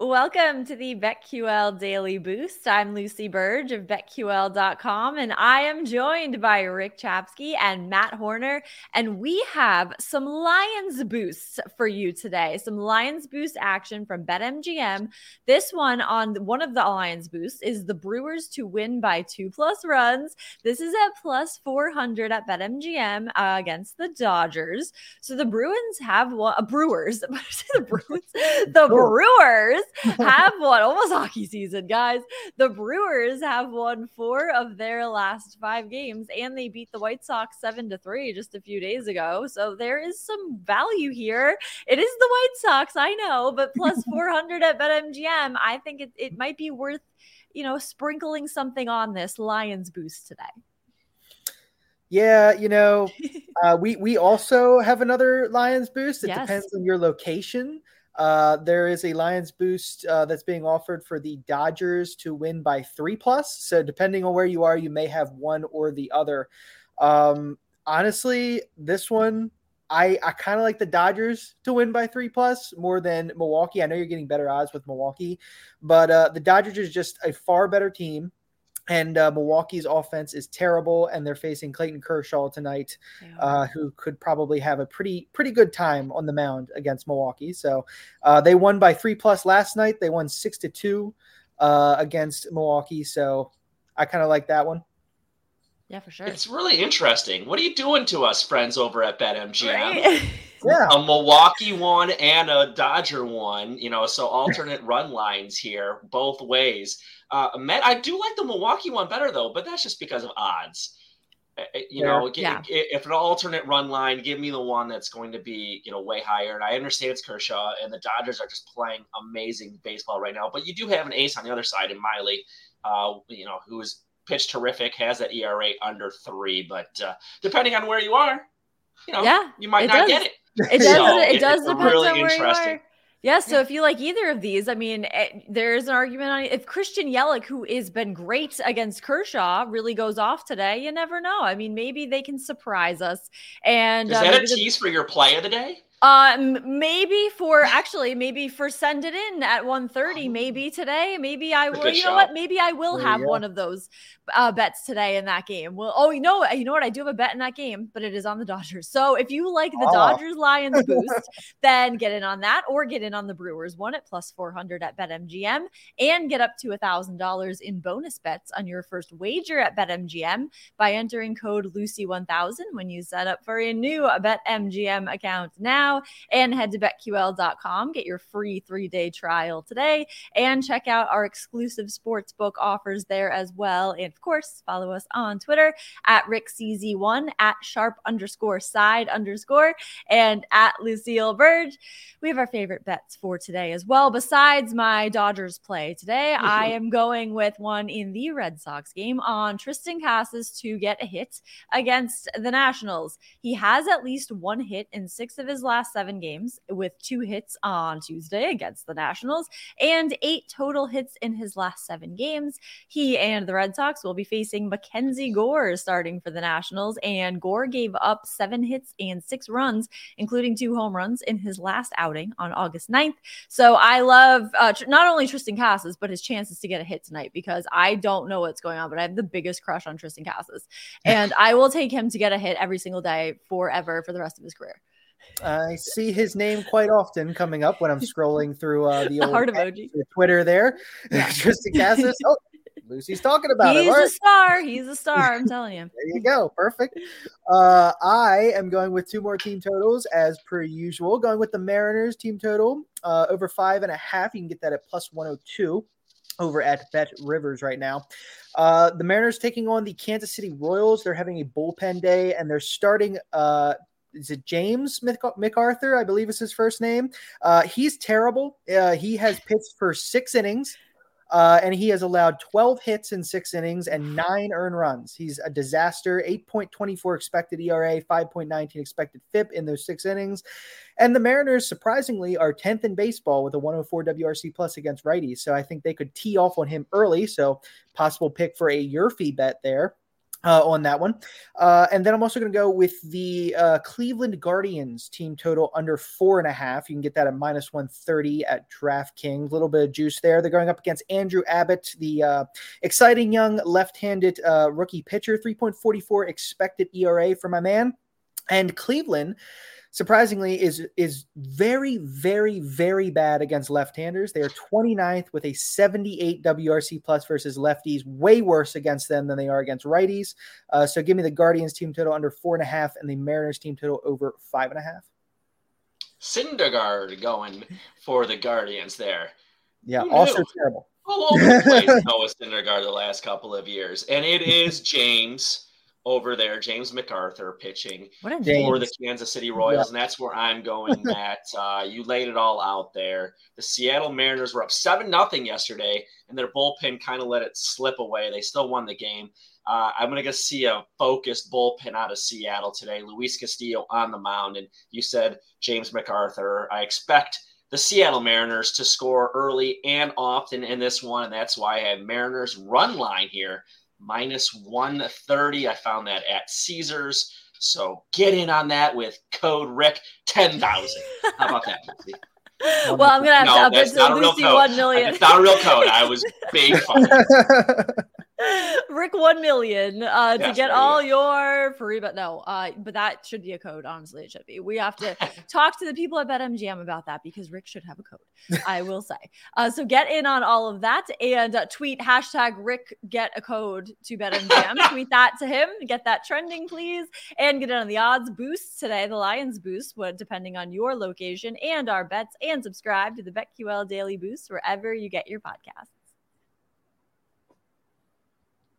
Welcome to the BetQL Daily Boost. I'm Lucy Burdge of BetQL.com, and I am joined by Rick Chapsky and Matt Horner. And we have some Lions boosts for you today. Some Lions boost action from BetMGM. This one on one of the Lions boosts is the Brewers to win by two plus runs. This is at plus 400 at BetMGM uh, against the Dodgers. So the Bruins have one, uh, Brewers, the Bruins, the Brewers have won almost hockey season, guys. The Brewers have won four of their last five games, and they beat the White Sox seven to three just a few days ago. So there is some value here. It is the White Sox, I know, but plus 400 at BetMGM, I think it, it might be worth, you know, sprinkling something on this Lions boost today. Yeah, you know, uh, we we also have another Lions boost. It yes. depends on your location. Uh, there is a Lions boost uh, that's being offered for the Dodgers to win by three plus. So depending on where you are, you may have one or the other. Um, honestly, this one I I kind of like the Dodgers to win by three plus more than Milwaukee. I know you're getting better odds with Milwaukee, but uh, the Dodgers is just a far better team and uh, Milwaukee's offense is terrible, and they're facing Clayton Kershaw tonight, uh, who could probably have a pretty pretty good time on the mound against Milwaukee. So uh, they won by three plus last night. They won six to two uh, against Milwaukee. So I kind of like that one. Yeah, for sure. It's really interesting. What are you doing to us, friends over at BetMGM? Right? yeah. A Milwaukee one and a Dodger one, you know, so alternate run lines here both ways. Uh, Matt, I do like the Milwaukee one better though, but that's just because of odds. Uh, uh, you know, yeah. if an alternate run line, give me the one that's going to be, you know, way higher. And I understand it's Kershaw, and the Dodgers are just playing amazing baseball right now. But you do have an ace on the other side in Miley, uh, you know, who is pitched terrific, has that ERA under three. But uh, depending on where you are, you know, yeah, you might not does. get it. It does. So it, it does depend really on where you are. Yeah, so if you like either of these, I mean, it, eh, there's an argument on if Christian Yelich, who has been great against Kershaw, really goes off today. You never know. I mean, maybe they can surprise us. And is uh, that a tease the, for your play of the day? Um, maybe for actually, maybe for send it in at 1.30, maybe today. Maybe I will. You know what? Maybe I will have one of those uh, bets today in that game. Well, oh, you know, you know what? I do have a bet in that game, but it is on the Dodgers. So if you like the oh. Dodgers Lions boost, then get in on that, or get in on the Brewers one at plus 400 at BetMGM, and get up to a thousand dollars in bonus bets on your first wager at BetMGM by entering code Lucy1000 when you set up for a new BetMGM account now now and head to betql.com. Get your free three day trial today and check out our exclusive sportsbook offers there as well. And of course, follow us on Twitter at RickCZ1, at sharp underscore side underscore, and at Lucille Burdge. We have our favorite bets for today as well. Besides my Dodgers play today, I am going with one in the Red Sox game on Triston Casas to get a hit against the Nationals. He has at least one hit in six of his last last seven games with two hits on Tuesday against the Nationals and eight total hits in his last seven games. He and the Red Sox will be facing MacKenzie Gore starting for the Nationals, and Gore gave up seven hits and six runs, including two home runs in his last outing on August 9th. So I love uh, tr- not only Triston Casas, but his chances to get a hit tonight because I don't know what's going on, but I have the biggest crush on Triston Casas. And I will take him to get a hit every single day forever for the rest of his career. I see his name quite often coming up when I'm scrolling through uh, the, the heart emoji Twitter there. Yeah. Triston Casas. Oh, Lucy's talking about He's it. He's a star. He's a star. I'm telling you. there you go. Perfect. Uh, I am going with two more team totals as per usual. Going with the Mariners team total uh, over five and a half. You can get that at plus 102 over at Bet Rivers right now. Uh, the Mariners taking on the Kansas City Royals. They're having a bullpen day and they're starting uh, is it James McArthur? I believe is his first name. Uh, he's terrible. Uh, he has pitched for six innings. Uh, and he has allowed 12 hits in six innings and nine earned runs. He's a disaster. 8.24 expected ERA, 5.19 expected FIP in those six innings. And the Mariners, surprisingly, are 10th in baseball with a 104 WRC plus against righties. So I think they could tee off on him early. So possible pick for a YRFI bet there. Uh, on that one. Uh, and then I'm also going to go with the uh, Cleveland Guardians team total under four and a half. You can get that at minus 130 at DraftKings. A little bit of juice there. They're going up against Andrew Abbott, the uh, exciting young left handed uh, rookie pitcher, 3.44 expected ERA for my man. And Cleveland surprisingly is is very very very bad against left-handers. They are 29th with a 78 wrc plus versus lefties way worse against them than they are against righties. Uh, so give me the guardians team total under four and a half and the mariners team total over five and a half. Syndergaard going for the guardians there. Yeah also terrible. All over the place noah Syndergaard the last couple of years? And it is james over there, James McArthur pitching for the Kansas City Royals, yeah. and that's where I'm going. Matt, uh, you laid it all out there. The Seattle Mariners were up seven nothing yesterday, and their bullpen kind of let it slip away. They still won the game. Uh, I'm going to see a focused bullpen out of Seattle today. Luis Castillo on the mound, and you said James McArthur. I expect the Seattle Mariners to score early and often in this one, and that's why I have Mariners run line here minus 130. I found that at Caesars. So get in on that with code Rick 10,000. How about that, well, I'm gonna have no, to up it to Lucy one million. It's not a real code. I was being funny. Rick one million uh, yes, to get all your free, but no, uh, but that should be a code. Honestly, it should be. We have to talk to the people at BetMGM about that because Rick should have a code. I will say. Uh, so get in on all of that and uh, tweet hashtag Rick get a code to BetMGM. tweet that to him. Get that trending, please, and get in on the odds boost today. The Lions boost, what depending on your location and our bets, and subscribe to the BetQL Daily Boost wherever you get your podcast.